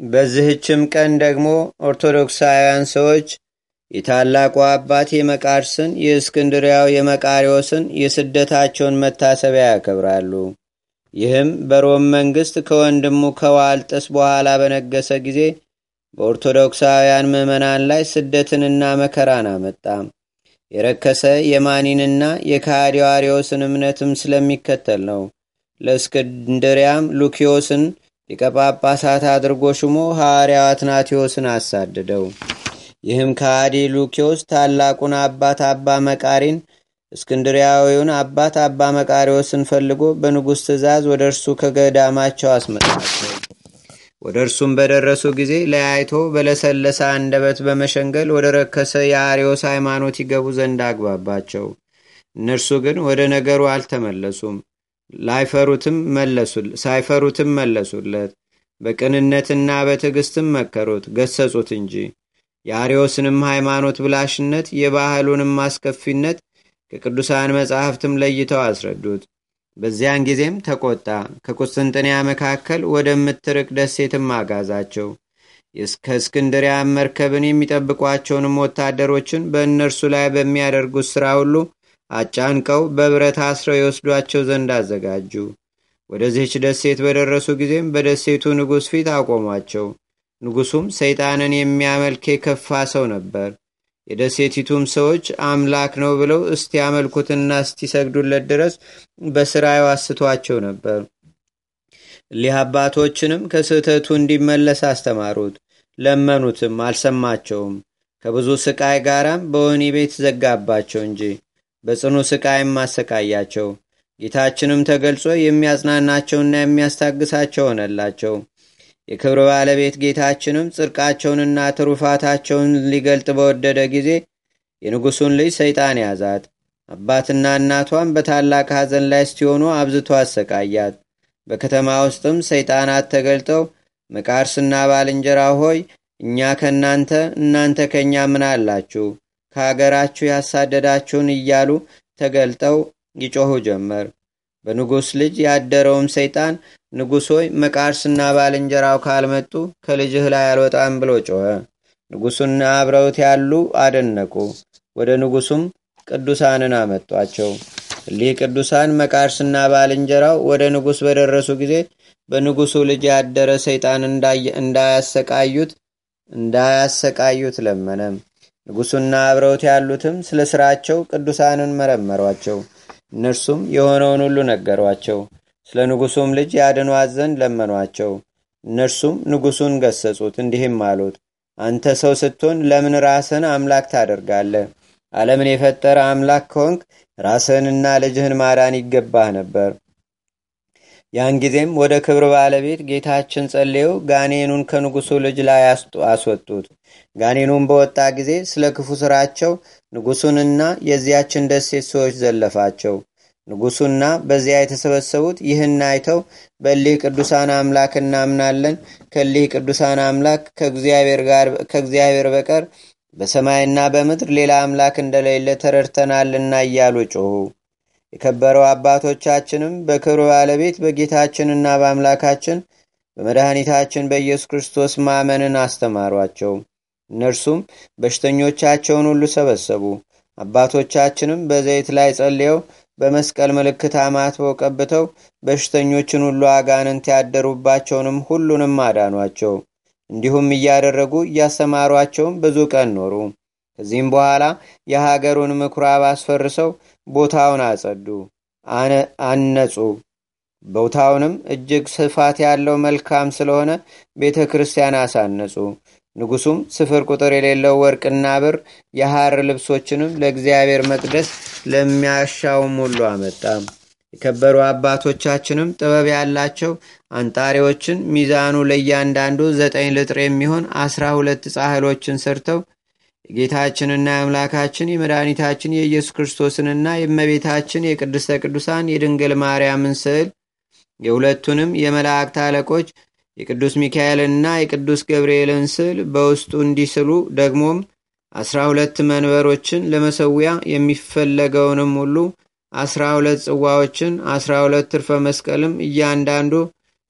በዚህችም ቀን ደግሞ ኦርቶዶክሳውያን ሰዎች የታላቁ አባት የመቃርስን የእስክንድሪያው የመቃሪዎስን የስደታቸውን መታሰቢያ ያከብራሉ። ይህም በሮም መንግስት ከወንድሙ ከዋልጥስ በኋላ በነገሰ ጊዜ በኦርቶዶክሳውያን ምዕመናን ላይ ስደትንና መከራን አመጣ። የረከሰ የማኒንና የካዲው አርዮስን እምነትም ስለሚከተል ነው። ለእስክንድሪያም ሉኪዮስን ሊቀ ጳጳሳት አድርጎ ሹሞ ሐዋርያው አትናቴዎስን አሳድደው። ይህም ከሃዲ ሉኪዮስ ታላቁን አባት አባ መቃሪን እስክንድሪያዊውን አባት አባ መቃሪዎስን ፈልጎ በንጉሥ ትእዛዝ ወደ እርሱ ከገዳማቸው አስመጣቸው። ወደ እርሱም በደረሱ ጊዜ ለያይቶ በለሰለሰ አንደበት በመሸንገል ወደ ረከሰ የአርዮስ ሃይማኖት ይገቡ ዘንድ አግባባቸው። እነርሱ ግን ወደ ነገሩ አልተመለሱም። ሳይፈሩትም መለሱለት። በቅንነትና በትዕግስትም መከሩት፣ ገሰጹት እንጂ የአርዮስንም ሃይማኖት ብላሽነት የባህሉንም አስከፊነት ከቅዱሳን መጻሕፍትም ለይተው አስረዱት። በዚያን ጊዜም ተቆጣ። ከቁስጥንጥንያ መካከል ወደምትርቅ ደሴትም አጋዛቸው። ከእስክንድሪያ መርከብን የሚጠብቋቸውንም ወታደሮችን በእነርሱ ላይ በሚያደርጉት ሥራ ሁሉ አጫንቀው በብረት አስረው የወስዷቸው ዘንድ አዘጋጁ። ወደዚህች ደሴት በደረሱ ጊዜም በደሴቱ ንጉሥ ፊት አቆሟቸው። ንጉሡም ሰይጣንን የሚያመልክ የከፋ ሰው ነበር። የደሴቲቱም ሰዎች አምላክ ነው ብለው እስቲያመልኩትና እስቲሰግዱለት ድረስ በሥራ አስቷቸው ነበር። እሊህ አባቶችንም ከስህተቱ እንዲመለስ አስተማሩት፣ ለመኑትም፣ አልሰማቸውም። ከብዙ ስቃይ ጋራም በወህኒ ቤት ዘጋባቸው እንጂ በጽኑ ስቃይም አሰቃያቸው። ጌታችንም ተገልጾ የሚያጽናናቸውና የሚያስታግሳቸው ሆነላቸው። የክብር ባለቤት ጌታችንም ጽድቃቸውንና ትሩፋታቸውን ሊገልጥ በወደደ ጊዜ የንጉሡን ልጅ ሰይጣን ያዛት። አባትና እናቷም በታላቅ ሐዘን ላይ እስቲሆኑ አብዝቶ አሰቃያት። በከተማ ውስጥም ሰይጣናት ተገልጠው መቃርስና ባልንጀራ ሆይ እኛ ከእናንተ እናንተ ከእኛ ምን አላችሁ? ከአገራችሁ ያሳደዳችሁን እያሉ ተገልጠው ይጮኹ ጀመር። በንጉሥ ልጅ ያደረውም ሰይጣን ንጉሥ ሆይ መቃርስና ባልንጀራው ካልመጡ ከልጅህ ላይ አልወጣም ብሎ ጮኸ። ንጉሡና አብረውት ያሉ አደነቁ። ወደ ንጉሡም ቅዱሳንን አመጧቸው። እሊህ ቅዱሳን መቃርስና ባልንጀራው ወደ ንጉሥ በደረሱ ጊዜ በንጉሡ ልጅ ያደረ ሰይጣን እንዳያሰቃዩት እንዳያሰቃዩት ለመነ። ንጉሡና አብረውት ያሉትም ስለ ሥራቸው ቅዱሳንን መረመሯቸው። እነርሱም የሆነውን ሁሉ ነገሯቸው። ስለ ንጉሡም ልጅ ያድኗት ዘንድ ለመኗቸው። እነርሱም ንጉሡን ገሰጹት፣ እንዲህም አሉት፣ አንተ ሰው ስትሆን ለምን ራስህን አምላክ ታደርጋለህ? ዓለምን የፈጠረ አምላክ ከሆንክ ራስህንና ልጅህን ማዳን ይገባህ ነበር። ያን ጊዜም ወደ ክብር ባለቤት ጌታችን ጸልየው ጋኔኑን ከንጉሡ ልጅ ላይ አስወጡት። ጋኔኑን በወጣ ጊዜ ስለ ክፉ ስራቸው ንጉሡንና የዚያችን ደሴት ሰዎች ዘለፋቸው። ንጉሡና በዚያ የተሰበሰቡት ይህን አይተው በሊህ ቅዱሳን አምላክ እናምናለን፣ ከሊህ ቅዱሳን አምላክ ከእግዚአብሔር በቀር በሰማይና በምድር ሌላ አምላክ እንደሌለ ተረድተናልና እያሉ ጮኹ። የከበረው አባቶቻችንም በክብር ባለቤት በጌታችንና በአምላካችን በመድኃኒታችን በኢየሱስ ክርስቶስ ማመንን አስተማሯቸው። እነርሱም በሽተኞቻቸውን ሁሉ ሰበሰቡ። አባቶቻችንም በዘይት ላይ ጸልየው በመስቀል ምልክት አማትበው ቀብተው በሽተኞችን ሁሉ አጋንንት ያደሩባቸውንም ሁሉንም አዳኗቸው። እንዲሁም እያደረጉ እያሰማሯቸውም ብዙ ቀን ኖሩ። ከዚህም በኋላ የሀገሩን ምኩራብ አስፈርሰው ቦታውን አጸዱ፣ አነጹ። ቦታውንም እጅግ ስፋት ያለው መልካም ስለሆነ ቤተ ክርስቲያን አሳነጹ። ንጉሱም ስፍር ቁጥር የሌለው ወርቅና ብር የሐር ልብሶችንም ለእግዚአብሔር መቅደስ ለሚያሻውም ሁሉ አመጣ። የከበሩ አባቶቻችንም ጥበብ ያላቸው አንጣሪዎችን ሚዛኑ ለእያንዳንዱ ዘጠኝ ልጥር የሚሆን አስራ ሁለት ጻሕሎችን ሰርተው የጌታችንና የአምላካችን የመድኃኒታችን የኢየሱስ ክርስቶስንና የእመቤታችን የቅድስተ ቅዱሳን የድንግል ማርያምን ስዕል የሁለቱንም የመላእክት አለቆች የቅዱስ ሚካኤልንና የቅዱስ ገብርኤልን ስዕል በውስጡ እንዲስሉ ደግሞም አስራ ሁለት መንበሮችን ለመሰዊያ የሚፈለገውንም ሁሉ አስራ ሁለት ጽዋዎችን አስራ ሁለት ትርፈ መስቀልም እያንዳንዱ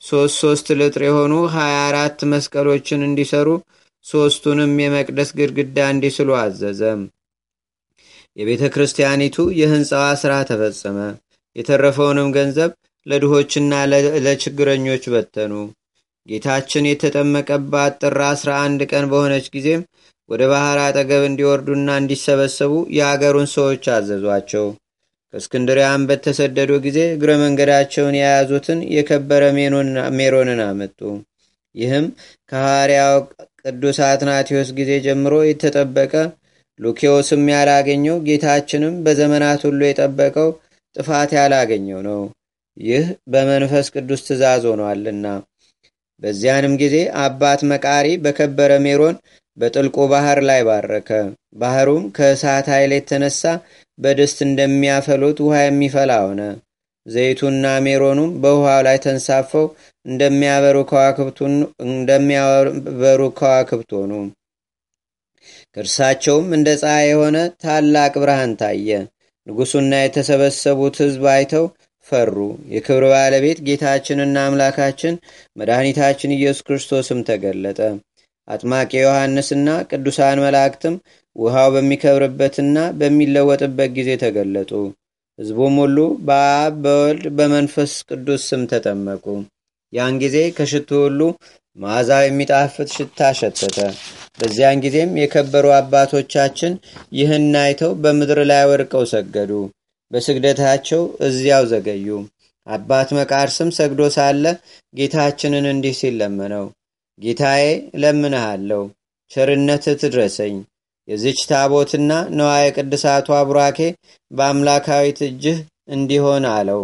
ሶስት ሶስት ልጥር የሆኑ ሀያ አራት መስቀሎችን እንዲሰሩ ሦስቱንም የመቅደስ ግድግዳ እንዲስሉ አዘዘ። የቤተ ክርስቲያኒቱ የሕንፃዋ ሥራ ተፈጸመ። የተረፈውንም ገንዘብ ለድሆችና ለችግረኞች በተኑ። ጌታችን የተጠመቀባት ጥር 11 ቀን በሆነች ጊዜም ወደ ባሕር አጠገብ እንዲወርዱና እንዲሰበሰቡ የአገሩን ሰዎች አዘዟቸው። ከእስክንድሪያም በተሰደዱ ጊዜ እግረ መንገዳቸውን የያዙትን የከበረ ሜሮንን አመጡ። ይህም ቅዱስ አትናቴዎስ ጊዜ ጀምሮ የተጠበቀ ሉኪዮስም ያላገኘው ጌታችንም በዘመናት ሁሉ የጠበቀው ጥፋት ያላገኘው ነው። ይህ በመንፈስ ቅዱስ ትእዛዝ ሆኗልና። በዚያንም ጊዜ አባት መቃሪ በከበረ ሜሮን በጥልቁ ባህር ላይ ባረከ። ባህሩም ከእሳት ኃይል የተነሳ በድስት እንደሚያፈሉት ውሃ የሚፈላ ሆነ። ዘይቱና ሜሮኑም በውሃው ላይ ተንሳፈው እንደሚያበሩ ከዋክብት ሆኑ። ከእርሳቸውም እንደ ፀሐይ የሆነ ታላቅ ብርሃን ታየ። ንጉሡና የተሰበሰቡት ሕዝብ አይተው ፈሩ። የክብር ባለቤት ጌታችንና አምላካችን መድኃኒታችን ኢየሱስ ክርስቶስም ተገለጠ። አጥማቂ ዮሐንስና ቅዱሳን መላእክትም ውሃው በሚከብርበትና በሚለወጥበት ጊዜ ተገለጡ። ሕዝቡም ሁሉ በአብ በወልድ በመንፈስ ቅዱስ ስም ተጠመቁ። ያን ጊዜ ከሽቱ ሁሉ መዓዛው የሚጣፍጥ ሽታ ሸተተ። በዚያን ጊዜም የከበሩ አባቶቻችን ይህን አይተው በምድር ላይ ወድቀው ሰገዱ። በስግደታቸው እዚያው ዘገዩ። አባት መቃርስም ሰግዶ ሳለ ጌታችንን እንዲህ ሲል ለመነው። ጌታዬ እለምንሃለሁ፣ ቸርነትህ ትድረሰኝ። የዚች ታቦትና ነዋየ ቅድሳቷ ቡራኬ በአምላካዊት እጅህ እንዲሆን አለው።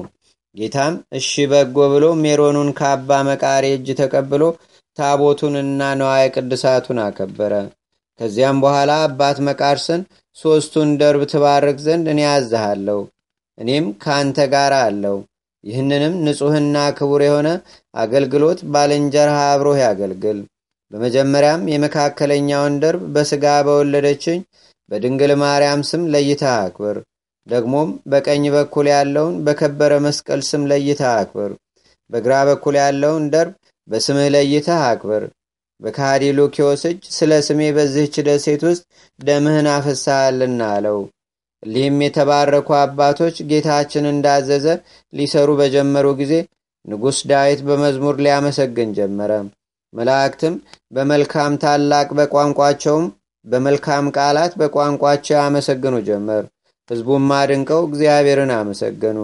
ጌታም እሺ በጎ ብሎ ሜሮኑን ከአባ መቃሪ እጅ ተቀብሎ ታቦቱንና ነዋየ ቅድሳቱን አከበረ። ከዚያም በኋላ አባት መቃርስን ሦስቱን ደርብ ትባርክ ዘንድ እኔ ያዝሃለሁ፣ እኔም ከአንተ ጋር አለው። ይህንንም ንጹሕና ክቡር የሆነ አገልግሎት ባልንጀራህ አብሮህ ያገልግል። በመጀመሪያም የመካከለኛውን ደርብ በሥጋ በወለደችኝ በድንግል ማርያም ስም ለይታ አክብር። ደግሞም በቀኝ በኩል ያለውን በከበረ መስቀል ስም ለይታ አክብር። በግራ በኩል ያለውን ደርብ በስምህ ለይተህ አክብር። በካዲ ሉኪዮስ እጅ ስለ ስሜ በዚህች ደሴት ውስጥ ደምህን አፈሳሃልና አለው። እሊህም የተባረኩ አባቶች ጌታችን እንዳዘዘ ሊሰሩ በጀመሩ ጊዜ ንጉሥ ዳዊት በመዝሙር ሊያመሰግን ጀመረ። መላእክትም በመልካም ታላቅ በቋንቋቸውም በመልካም ቃላት በቋንቋቸው ያመሰግኑ ጀመር። ሕዝቡም አድንቀው እግዚአብሔርን አመሰገኑ።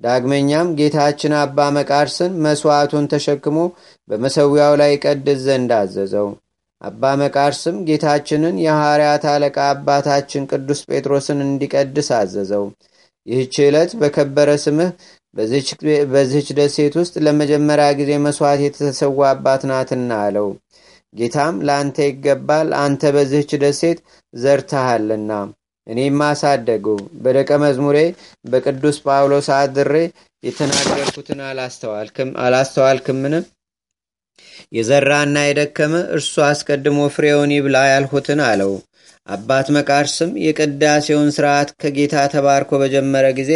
ዳግመኛም ጌታችን አባ መቃርስን መሥዋዕቱን ተሸክሞ በመሰዊያው ላይ ቀድስ ዘንድ አዘዘው። አባ መቃርስም ጌታችንን የሐዋርያት አለቃ አባታችን ቅዱስ ጴጥሮስን እንዲቀድስ አዘዘው። ይህች ዕለት በከበረ ስምህ በዚህች ደሴት ውስጥ ለመጀመሪያ ጊዜ መሥዋዕት የተሰዋባት ናትና አለው። ጌታም ለአንተ ይገባል፣ አንተ በዚህች ደሴት ዘርተሃልና እኔም አሳደጉ። በደቀ መዝሙሬ በቅዱስ ጳውሎስ አድሬ የተናገርኩትን አላስተዋልክምን? የዘራና የደከመ እርሱ አስቀድሞ ፍሬውን ይብላ ያልሁትን አለው። አባት መቃርስም የቅዳሴውን ስርዓት ከጌታ ተባርኮ በጀመረ ጊዜ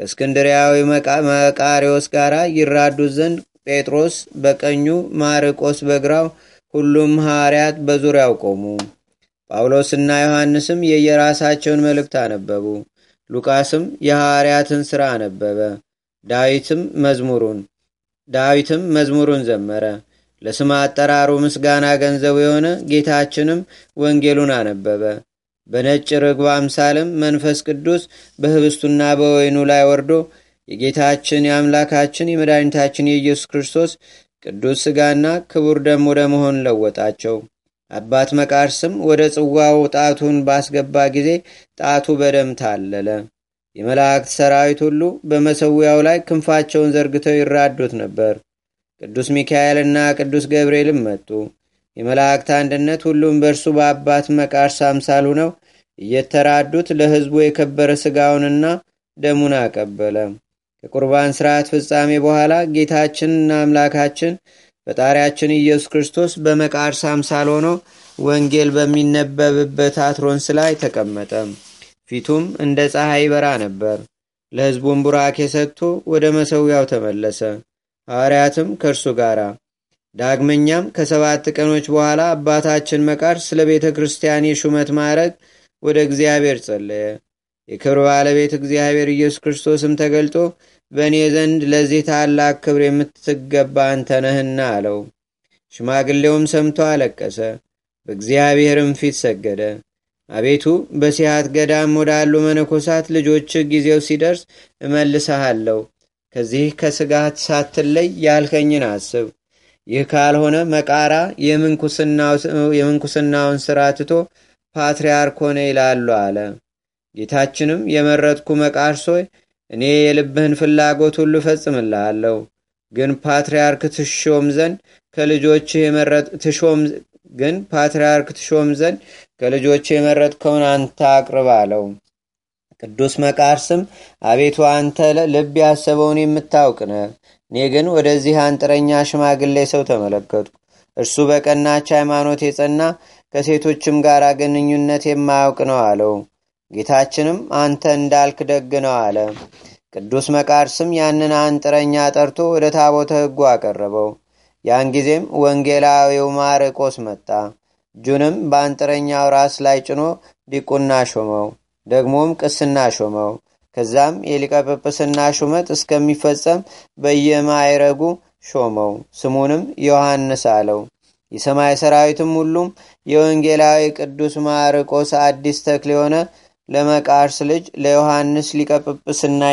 ከእስክንድሪያዊ መቃሪዎስ ጋር ይራዱት ዘንድ ጴጥሮስ በቀኙ ማርቆስ በግራው ሁሉም ሐዋርያት በዙሪያው ቆሙ። ጳውሎስና ዮሐንስም የየራሳቸውን መልእክት አነበቡ። ሉቃስም የሐዋርያትን ሥራ አነበበ። ዳዊትም መዝሙሩን ዳዊትም መዝሙሩን ዘመረ። ለስም አጠራሩ ምስጋና ገንዘቡ የሆነ ጌታችንም ወንጌሉን አነበበ። በነጭ ርግብ አምሳልም መንፈስ ቅዱስ በህብስቱና በወይኑ ላይ ወርዶ የጌታችን የአምላካችን የመድኃኒታችን የኢየሱስ ክርስቶስ ቅዱስ ሥጋና ክቡር ደም ወደ መሆን ለወጣቸው። አባት መቃርስም ወደ ጽዋው ጣቱን ባስገባ ጊዜ ጣቱ በደም ታለለ። የመላእክት ሰራዊት ሁሉ በመሰዊያው ላይ ክንፋቸውን ዘርግተው ይራዱት ነበር። ቅዱስ ሚካኤልና ቅዱስ ገብርኤልም መጡ። የመላእክት አንድነት ሁሉም በእርሱ በአባት መቃርስ አምሳል ሁነው እየተራዱት ለሕዝቡ የከበረ ሥጋውንና ደሙን አቀበለ። ከቁርባን ሥርዓት ፍጻሜ በኋላ ጌታችንና አምላካችን ፈጣሪያችን ኢየሱስ ክርስቶስ በመቃርስ አምሳል ሆኖ ወንጌል በሚነበብበት አትሮንስ ላይ ተቀመጠ። ፊቱም እንደ ፀሐይ በራ ነበር። ለሕዝቡም ቡራኬ ሰጥቶ ወደ መሰዊያው ተመለሰ። ሐዋርያትም ከእርሱ ጋር ዳግመኛም ከሰባት ቀኖች በኋላ አባታችን መቃርስ ስለ ቤተ ክርስቲያን የሹመት ማዕረግ ወደ እግዚአብሔር ጸለየ። የክብር ባለቤት እግዚአብሔር ኢየሱስ ክርስቶስም ተገልጦ በእኔ ዘንድ ለዚህ ታላቅ ክብር የምትገባ አንተ አለው። ሽማግሌውም ሰምቶ አለቀሰ፣ በእግዚአብሔርም ፊት ሰገደ። አቤቱ በሲያት ገዳም ወዳሉ መነኮሳት ልጆች ጊዜው ሲደርስ እመልሰሃለሁ። ከዚህ ከስጋት ሳትለይ ያልከኝን አስብ። ይህ ካልሆነ መቃራ የምንኩስናውን ሥራ ትቶ ፓትርያርክ ሆነ ይላሉ አለ። ጌታችንም የመረጥኩ መቃርስ ሆይ እኔ የልብህን ፍላጎት ሁሉ እፈጽምልሃለሁ። ግን ፓትርያርክ ትሾም ዘንድ ከልጆችህ ትሾም ግን ፓትርያርክ ትሾም ዘንድ ከልጆች የመረጥከውን አንተ አቅርብ አለው። ቅዱስ መቃርስም አቤቱ አንተ ልብ ያሰበውን የምታውቅ ነህ። እኔ ግን ወደዚህ አንጥረኛ ሽማግሌ ሰው ተመለከትኩ። እርሱ በቀናች ሃይማኖት የጸና ከሴቶችም ጋር ግንኙነት የማያውቅ ነው አለው። ጌታችንም አንተ እንዳልክ ደግ ነው አለ። ቅዱስ መቃርስም ያንን አንጥረኛ ጠርቶ ወደ ታቦተ ሕጉ አቀረበው። ያን ጊዜም ወንጌላዊው ማርቆስ መጣ። እጁንም በአንጥረኛው ራስ ላይ ጭኖ ዲቁና ሾመው። ደግሞም ቅስና ሾመው። ከዛም የሊቀ ጵጵስና ሹመት እስከሚፈጸም በየማይረጉ ሾመው። ስሙንም ዮሐንስ አለው። የሰማይ ሰራዊትም ሁሉም የወንጌላዊ ቅዱስ ማርቆስ አዲስ ተክል የሆነ ለመቃርስ ልጅ ለዮሐንስ ሊቀ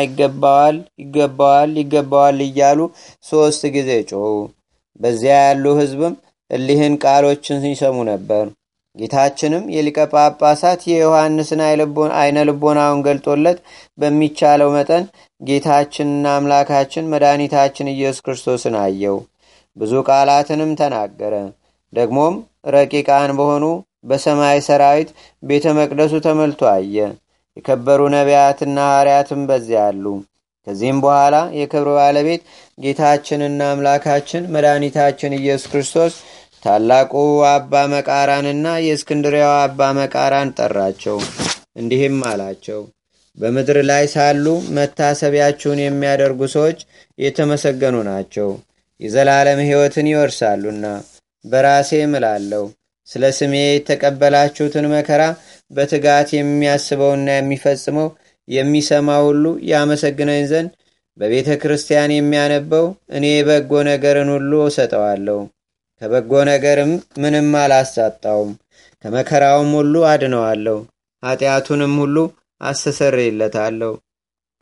ይገባዋል፣ ይገባዋል፣ ይገባዋል እያሉ ሦስት ጊዜ ጮኹ። በዚያ ያሉ ሕዝብም እሊህን ቃሎችን ይሰሙ ነበር። ጌታችንም የሊቀ ጳጳሳት የዮሐንስን አይነ ልቦናውን ገልጦለት በሚቻለው መጠን ጌታችንና አምላካችን መድኃኒታችን ኢየሱስ ክርስቶስን አየው። ብዙ ቃላትንም ተናገረ። ደግሞም ረቂቃን በሆኑ በሰማይ ሰራዊት ቤተ መቅደሱ ተመልቶ አየ። የከበሩ ነቢያትና ሐዋርያትም በዚያ አሉ። ከዚህም በኋላ የክብር ባለቤት ጌታችንና አምላካችን መድኃኒታችን ኢየሱስ ክርስቶስ ታላቁ አባ መቃራንና የእስክንድሪያው አባ መቃራን ጠራቸው። እንዲህም አላቸው፣ በምድር ላይ ሳሉ መታሰቢያችሁን የሚያደርጉ ሰዎች የተመሰገኑ ናቸው፣ የዘላለም ሕይወትን ይወርሳሉና። በራሴ እምላለሁ ስለ ስሜ የተቀበላችሁትን መከራ በትጋት የሚያስበውና የሚፈጽመው የሚሰማ ሁሉ ያመሰግነኝ ዘንድ በቤተ ክርስቲያን የሚያነበው እኔ በጎ ነገርን ሁሉ እሰጠዋለሁ። ከበጎ ነገርም ምንም አላሳጣውም። ከመከራውም ሁሉ አድነዋለሁ። ኃጢአቱንም ሁሉ አስተሰርይለታለሁ።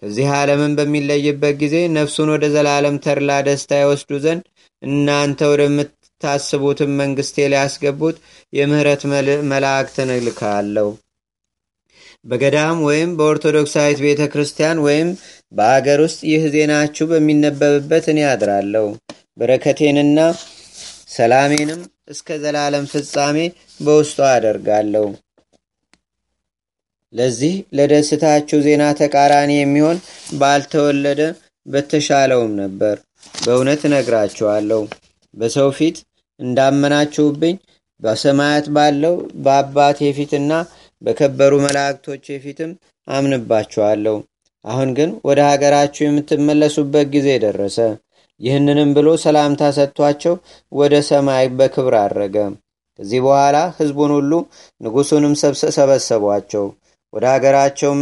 ከዚህ ዓለምን በሚለይበት ጊዜ ነፍሱን ወደ ዘላለም ተድላ ደስታ ይወስዱ ዘንድ እናንተ ወደምታስቡትን መንግስቴ ሊያስገቡት የምህረት መላእክትን እልካለሁ። በገዳም ወይም በኦርቶዶክሳዊት ቤተ ክርስቲያን ወይም በአገር ውስጥ ይህ ዜናችሁ በሚነበብበት እኔ አድራለሁ። በረከቴንና ሰላሜንም እስከ ዘላለም ፍጻሜ በውስጡ አደርጋለሁ። ለዚህ ለደስታችሁ ዜና ተቃራኒ የሚሆን ባልተወለደ በተሻለውም ነበር። በእውነት እነግራችኋለሁ በሰው ፊት እንዳመናችሁብኝ በሰማያት ባለው በአባቴ ፊትና በከበሩ መላእክቶች ፊትም አምንባችኋለሁ። አሁን ግን ወደ ሀገራችሁ የምትመለሱበት ጊዜ ደረሰ። ይህንንም ብሎ ሰላምታ ሰጥቷቸው ወደ ሰማይ በክብር አረገ። ከዚህ በኋላ ሕዝቡን ሁሉ ንጉሡንም ሰበሰቧቸው። ወደ ሀገራቸውም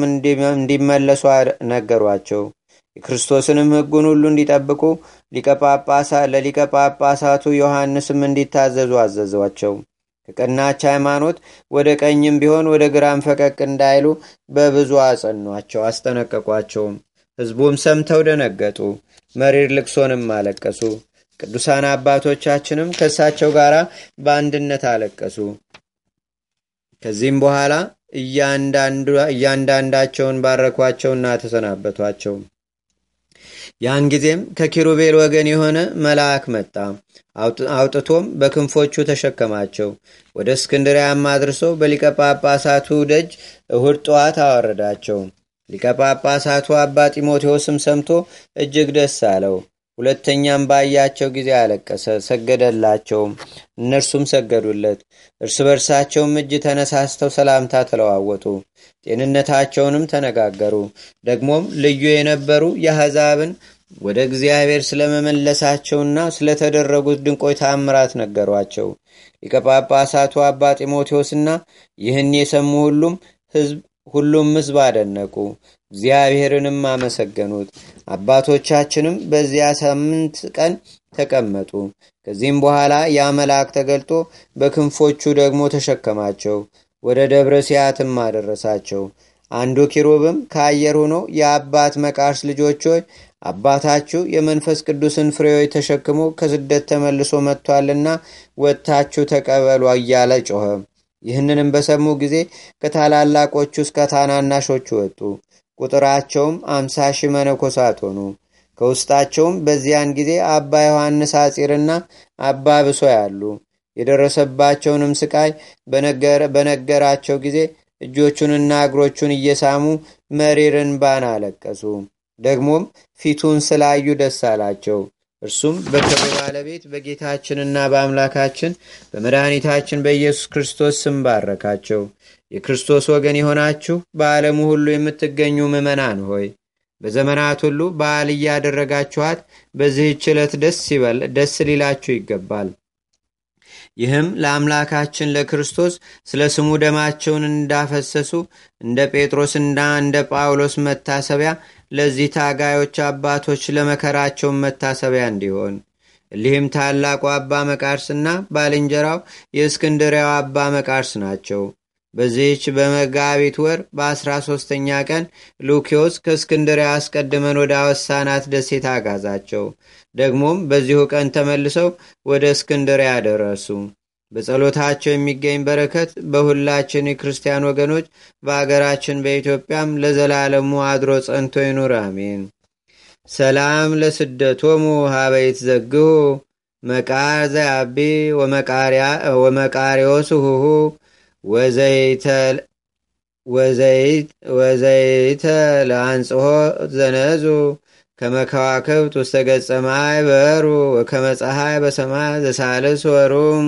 እንዲመለሱ ነገሯቸው። የክርስቶስንም ሕጉን ሁሉ እንዲጠብቁ ለሊቀ ጳጳሳቱ ዮሐንስም እንዲታዘዙ አዘዟቸው። ከቀናች ሃይማኖት ወደ ቀኝም ቢሆን ወደ ግራም ፈቀቅ እንዳይሉ በብዙ አጸኗቸው፣ አስጠነቀቋቸውም። ሕዝቡም ሰምተው ደነገጡ፣ መሪር ልቅሶንም አለቀሱ። ቅዱሳን አባቶቻችንም ከእሳቸው ጋር በአንድነት አለቀሱ። ከዚህም በኋላ እያንዳንዳቸውን ባረኳቸውና ተሰናበቷቸው። ያን ጊዜም ከኪሩቤል ወገን የሆነ መልአክ መጣ። አውጥቶም በክንፎቹ ተሸከማቸው። ወደ እስክንድሪያም አድርሶ በሊቀ ጳጳሳቱ ደጅ እሁድ ጠዋት አወረዳቸው። ሊቀ ጳጳሳቱ አባ ጢሞቴዎስም ሰምቶ እጅግ ደስ አለው። ሁለተኛም ባያቸው ጊዜ አለቀሰ፣ ሰገደላቸውም። እነርሱም ሰገዱለት። እርስ በርሳቸውም እጅ ተነሳስተው ሰላምታ ተለዋወጡ። ጤንነታቸውንም ተነጋገሩ። ደግሞም ልዩ የነበሩ የአሕዛብን ወደ እግዚአብሔር ስለመመለሳቸውና ስለተደረጉት ድንቆይ ታምራት ነገሯቸው። ሊቀ ጳጳሳቱ አባ ጢሞቴዎስና ይህን የሰሙ ሁሉም ህዝብ ሁሉም ህዝብ አደነቁ፣ እግዚአብሔርንም አመሰገኑት። አባቶቻችንም በዚያ ሳምንት ቀን ተቀመጡ። ከዚህም በኋላ ያ መልአክ ተገልጦ በክንፎቹ ደግሞ ተሸከማቸው፣ ወደ ደብረ ሲያትም አደረሳቸው። አንዱ ኪሩብም ከአየር ሆኖ የአባት መቃርስ ልጆች ሆይ አባታችሁ የመንፈስ ቅዱስን ፍሬዎች ተሸክሞ ከስደት ተመልሶ መጥቷልና ወጥታችሁ ተቀበሉ እያለ ጮኸ። ይህንንም በሰሙ ጊዜ ከታላላቆቹ እስከ ታናናሾቹ ወጡ። ቁጥራቸውም አምሳ ሺህ መነኮሳት ሆኑ። ከውስጣቸውም በዚያን ጊዜ አባ ዮሐንስ አጺርና አባ ብሶ ያሉ የደረሰባቸውንም ስቃይ በነገራቸው ጊዜ እጆቹንና እግሮቹን እየሳሙ መሪርን ባን አለቀሱ። ደግሞም ፊቱን ስላዩ ደስ አላቸው። እርሱም በክብር ባለቤት በጌታችንና በአምላካችን በመድኃኒታችን በኢየሱስ ክርስቶስ ስም ባረካቸው። የክርስቶስ ወገን የሆናችሁ በዓለሙ ሁሉ የምትገኙ ምዕመናን ሆይ በዘመናት ሁሉ በዓል እያደረጋችኋት በዚህች ዕለት ደስ ሊላችሁ ይገባል። ይህም ለአምላካችን ለክርስቶስ ስለ ስሙ ደማቸውን እንዳፈሰሱ እንደ ጴጥሮስና እንደ ጳውሎስ መታሰቢያ ለዚህ ታጋዮች አባቶች ለመከራቸውን መታሰቢያ እንዲሆን እሊህም ታላቁ አባ መቃርስና ባልንጀራው የእስክንድሪያው አባ መቃርስ ናቸው። በዚህች በመጋቢት ወር በአስራ ሶስተኛ ቀን ሉኪዮስ ከእስክንድሪያ አስቀድመን ወደ አወሳናት ደሴት አጋዛቸው። ደግሞም በዚሁ ቀን ተመልሰው ወደ እስክንድሪያ ደረሱ። በጸሎታቸው የሚገኝ በረከት በሁላችን የክርስቲያን ወገኖች በአገራችን በኢትዮጵያም ለዘላለሙ አድሮ ጸንቶ ይኑር፣ አሜን። ሰላም ለስደቶሙ ሀበይት ዘግሁ መቃር ዘያቢ ወመቃሪዎስ ሁሁ ወዘይተ ለአንጽሖ ዘነዙ ከመከዋክብት ውስተ ገጸ ማይ በሩ ወከመ ፀሐይ በሰማይ ዘሳልስ ወሩም